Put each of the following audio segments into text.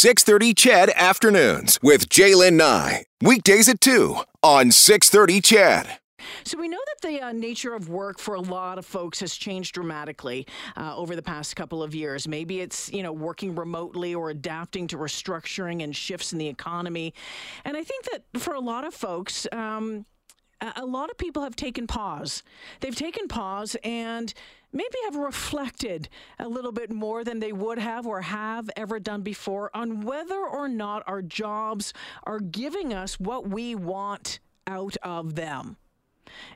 630 CHED Afternoons with Jaylen Nye. Weekdays at 2 on 630 CHED. So we know that the uh, nature of work for a lot of folks has changed dramatically uh, over the past couple of years. Maybe it's you know working remotely or adapting to restructuring and shifts in the economy. And I think that for a lot of folks. Um, a lot of people have taken pause. They've taken pause and maybe have reflected a little bit more than they would have or have ever done before on whether or not our jobs are giving us what we want out of them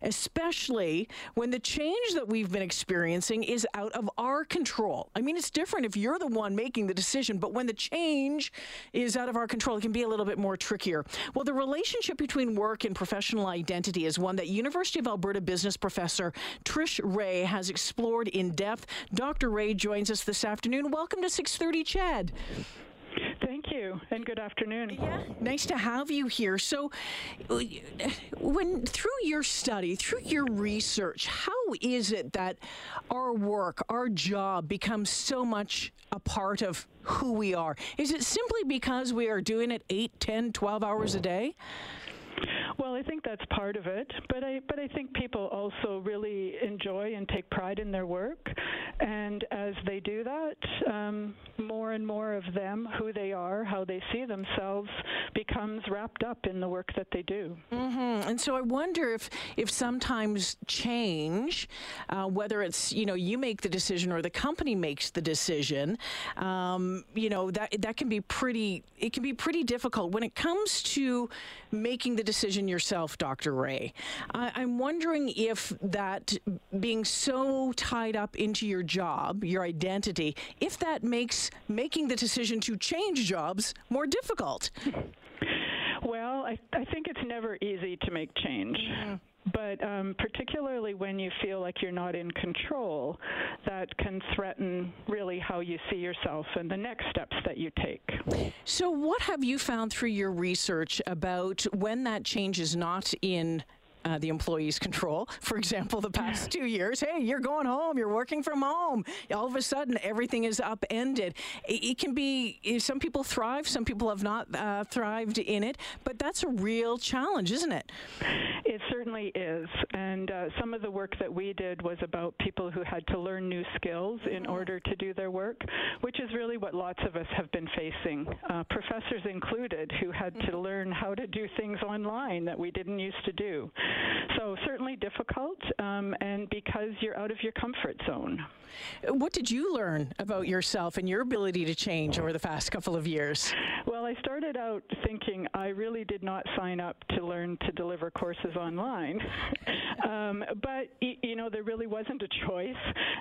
especially when the change that we've been experiencing is out of our control. I mean, it's different if you're the one making the decision, but when the change is out of our control, it can be a little bit more trickier. Well, the relationship between work and professional identity is one that University of Alberta business professor Trish Reay has explored in depth. Dr. Reay joins us this afternoon. Welcome to 630 CHED. Thank you, and good afternoon. Yeah, nice to have you here. So, when through your study, through your research, how is it that our work, our job, becomes so much a part of who we are? Is it simply because we are doing it 8, 10, 12 hours a day? Well, I think that's part of it, but I but I think people also really enjoy and take pride in their work, and as they do that, um, more and more of them, who they are, how they see themselves, becomes wrapped up in the work that they do. Mm-hmm. And so I wonder if if sometimes change, uh, whether it's you know you make the decision or the company makes the decision, um, you know that that can be pretty it can be pretty difficult when it comes to making the decision yourself, Dr. Reay. I, am wondering if that being so tied up into your job, your identity, if that makes making the decision to change jobs more difficult. Well, I, I think it's never easy to make change. Mm-hmm but um, particularly when you feel like you're not in control, that can threaten really how you see yourself and the next steps that you take. So, what have you found through your research about when that change is not in uh, the employee's control. For example, the past two years, hey, you're going home, you're working from home. All of a sudden, everything is upended. It, it can be, some people thrive, some people have not uh, thrived in it, but that's a real challenge, isn't it? It certainly is. And uh, some of the work that we did was about people who had to learn new skills in mm-hmm. order to do their work, which is really what lots of us have been facing, uh, professors included, who had to mm-hmm. learn how to do things online that we didn't used to do. So certainly difficult, um, and because you're out of your comfort zone. What did you learn about yourself and your ability to change over the past couple of years? Well, I started out thinking I really did not sign up to learn to deliver courses online, um, but you know there really wasn't a choice,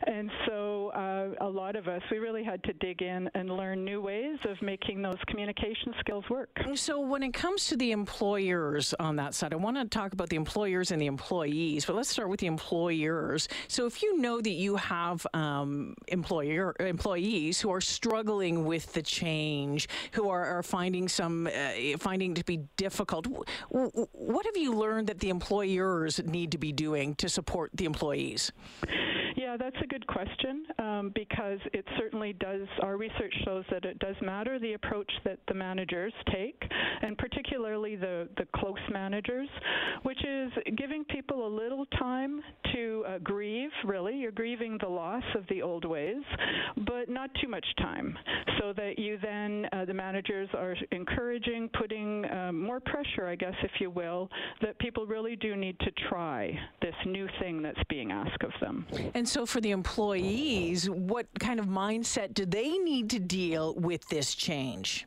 and so uh, a lot of us we really had to dig in and learn new ways of making those communication skills work. So when it comes to the employers on that side, I want to talk about the employers and the employees, but let's start with the employers. So if you know that you have um, employer employees who are struggling with the change, who are, are finding some uh, finding to be difficult, what have you learned that the employers need to be doing to support the employees? Yeah, that's a good question um, because it certainly does. Our research shows that it does matter the approach that the managers take, and particularly the the close managers, which is giving people a little time to uh, grieve. Really, you're grieving the loss of the old ways, but not too much time, so that you then uh, the managers are encouraging, putting um, more pressure, I guess, if you will, that people really do need to try this new thing that's being asked of them. And so, for the employees, what kind of mindset do they need to deal with this change?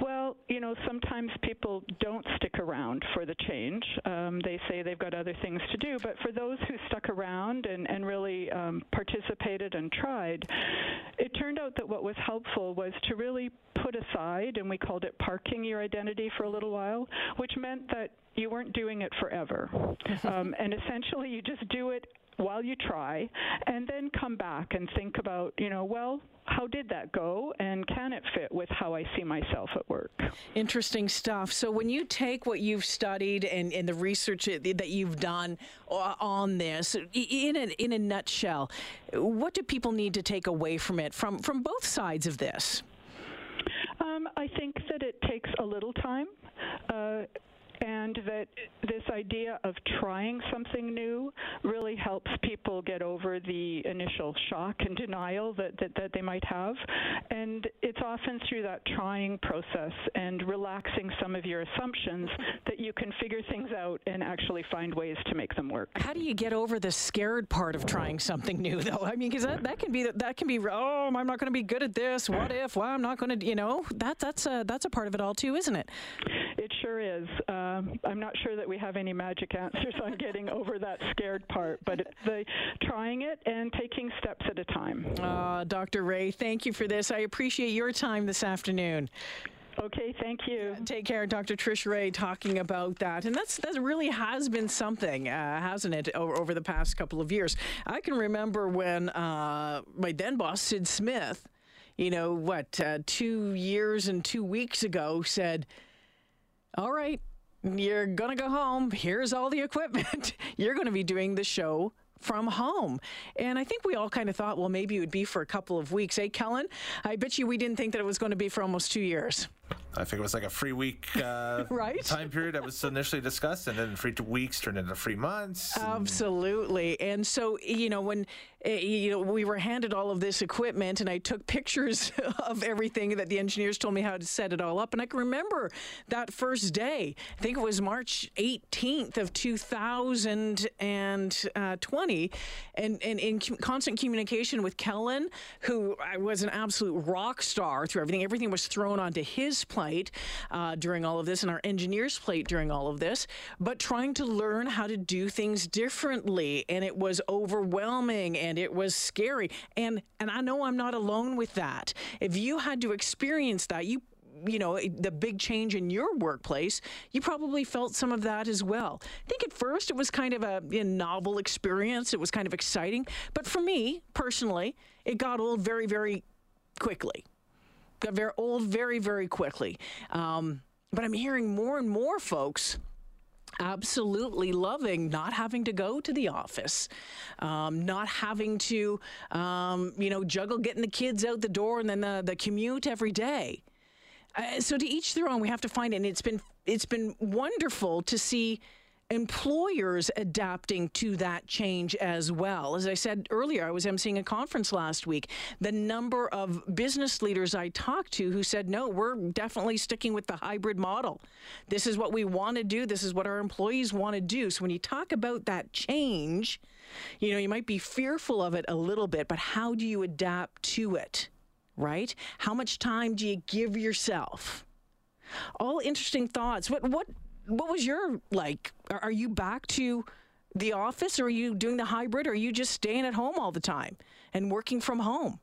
Well, you know, sometimes people don't stick around for the change. Um, they say they've got other things to do. But for those who stuck around and, and really um, participated and tried, it turned out that what was helpful was to really put aside, and we called it parking your identity for a little while, which meant that you weren't doing it forever. um, and essentially, you just do it while you try and then come back and think about, you know, well, how did that go and can it fit with how I see myself at work? Interesting stuff. So, when you take what you've studied and, and the research that you've done uh, on this, in a, in a nutshell, what do people need to take away from it from, from both sides of this? Um, I think that it takes a little time. Uh, and that this idea of trying something new helps people get over the initial shock and denial that, that, that they might have. And it's often through that trying process and relaxing some of your assumptions that you can figure things out and actually find ways to make them work. How do you get over the scared part of trying something new, though? I mean, because that, that can be that can be oh, I'm not going to be good at this. What if? Well, I'm not going to. You know, that that's a that's a part of it all too, isn't it? It sure is. Um, I'm not sure that we have any magic answers on getting over that scared part, but the trying it and taking steps at a time. Uh, Dr. Reay, thank you for this. I appreciate your time this afternoon. Okay, thank you. Take care, Dr. Trish Reay, talking about that, and that's that really has been something, uh, hasn't it, over, over, the past couple of years? I can remember when uh, my then boss Sid Smith, you know what, uh, two years and two weeks ago, said, "All right, you're going to go home. Here's all the equipment. you're going to be doing the show from home. And I think we all kind of thought, well, maybe it would be for a couple of weeks. Hey, Kellen, I bet you we didn't think that it was going to be for almost two years. I think it was like a free week uh, right? time period that was initially discussed, and then free weeks turned into free months. And Absolutely. And so, you know, when eh, you know we were handed all of this equipment, and I took pictures of everything that the engineers told me how to set it all up, and I can remember that first day. I think it was March 18th of 2020, and, and in constant communication with Kellen, who was an absolute rock star through everything. Everything was thrown onto his plate uh, during all of this and our engineers' plate during all of this, but trying to learn how to do things differently. And it was overwhelming and it was scary. And and I know I'm not alone with that. If you had to experience that, you you know, the big change in your workplace, you probably felt some of that as well. I think at first it was kind of a, a, novel experience. It was kind of exciting. But for me, personally, it got old very, very quickly got very old very, very quickly. Um, but I'm hearing more and more folks absolutely loving not having to go to the office, um, not having to, um, you know, juggle getting the kids out the door and then the, the commute every day. Uh, so to each their own, we have to find it. And it's been it's been wonderful to see employers adapting to that change as well. As I said earlier, I was emceeing a conference last week. The number of business leaders I talked to who said, no, we're definitely sticking with the hybrid model. This is what we want to do. This is what our employees want to do. So when you talk about that change, you know, you might be fearful of it a little bit, but how do you adapt to it? Right? How much time do you give yourself? All interesting thoughts. What what what was your like? Are you back to the office or are you doing the hybrid or are you just staying at home all the time and working from home?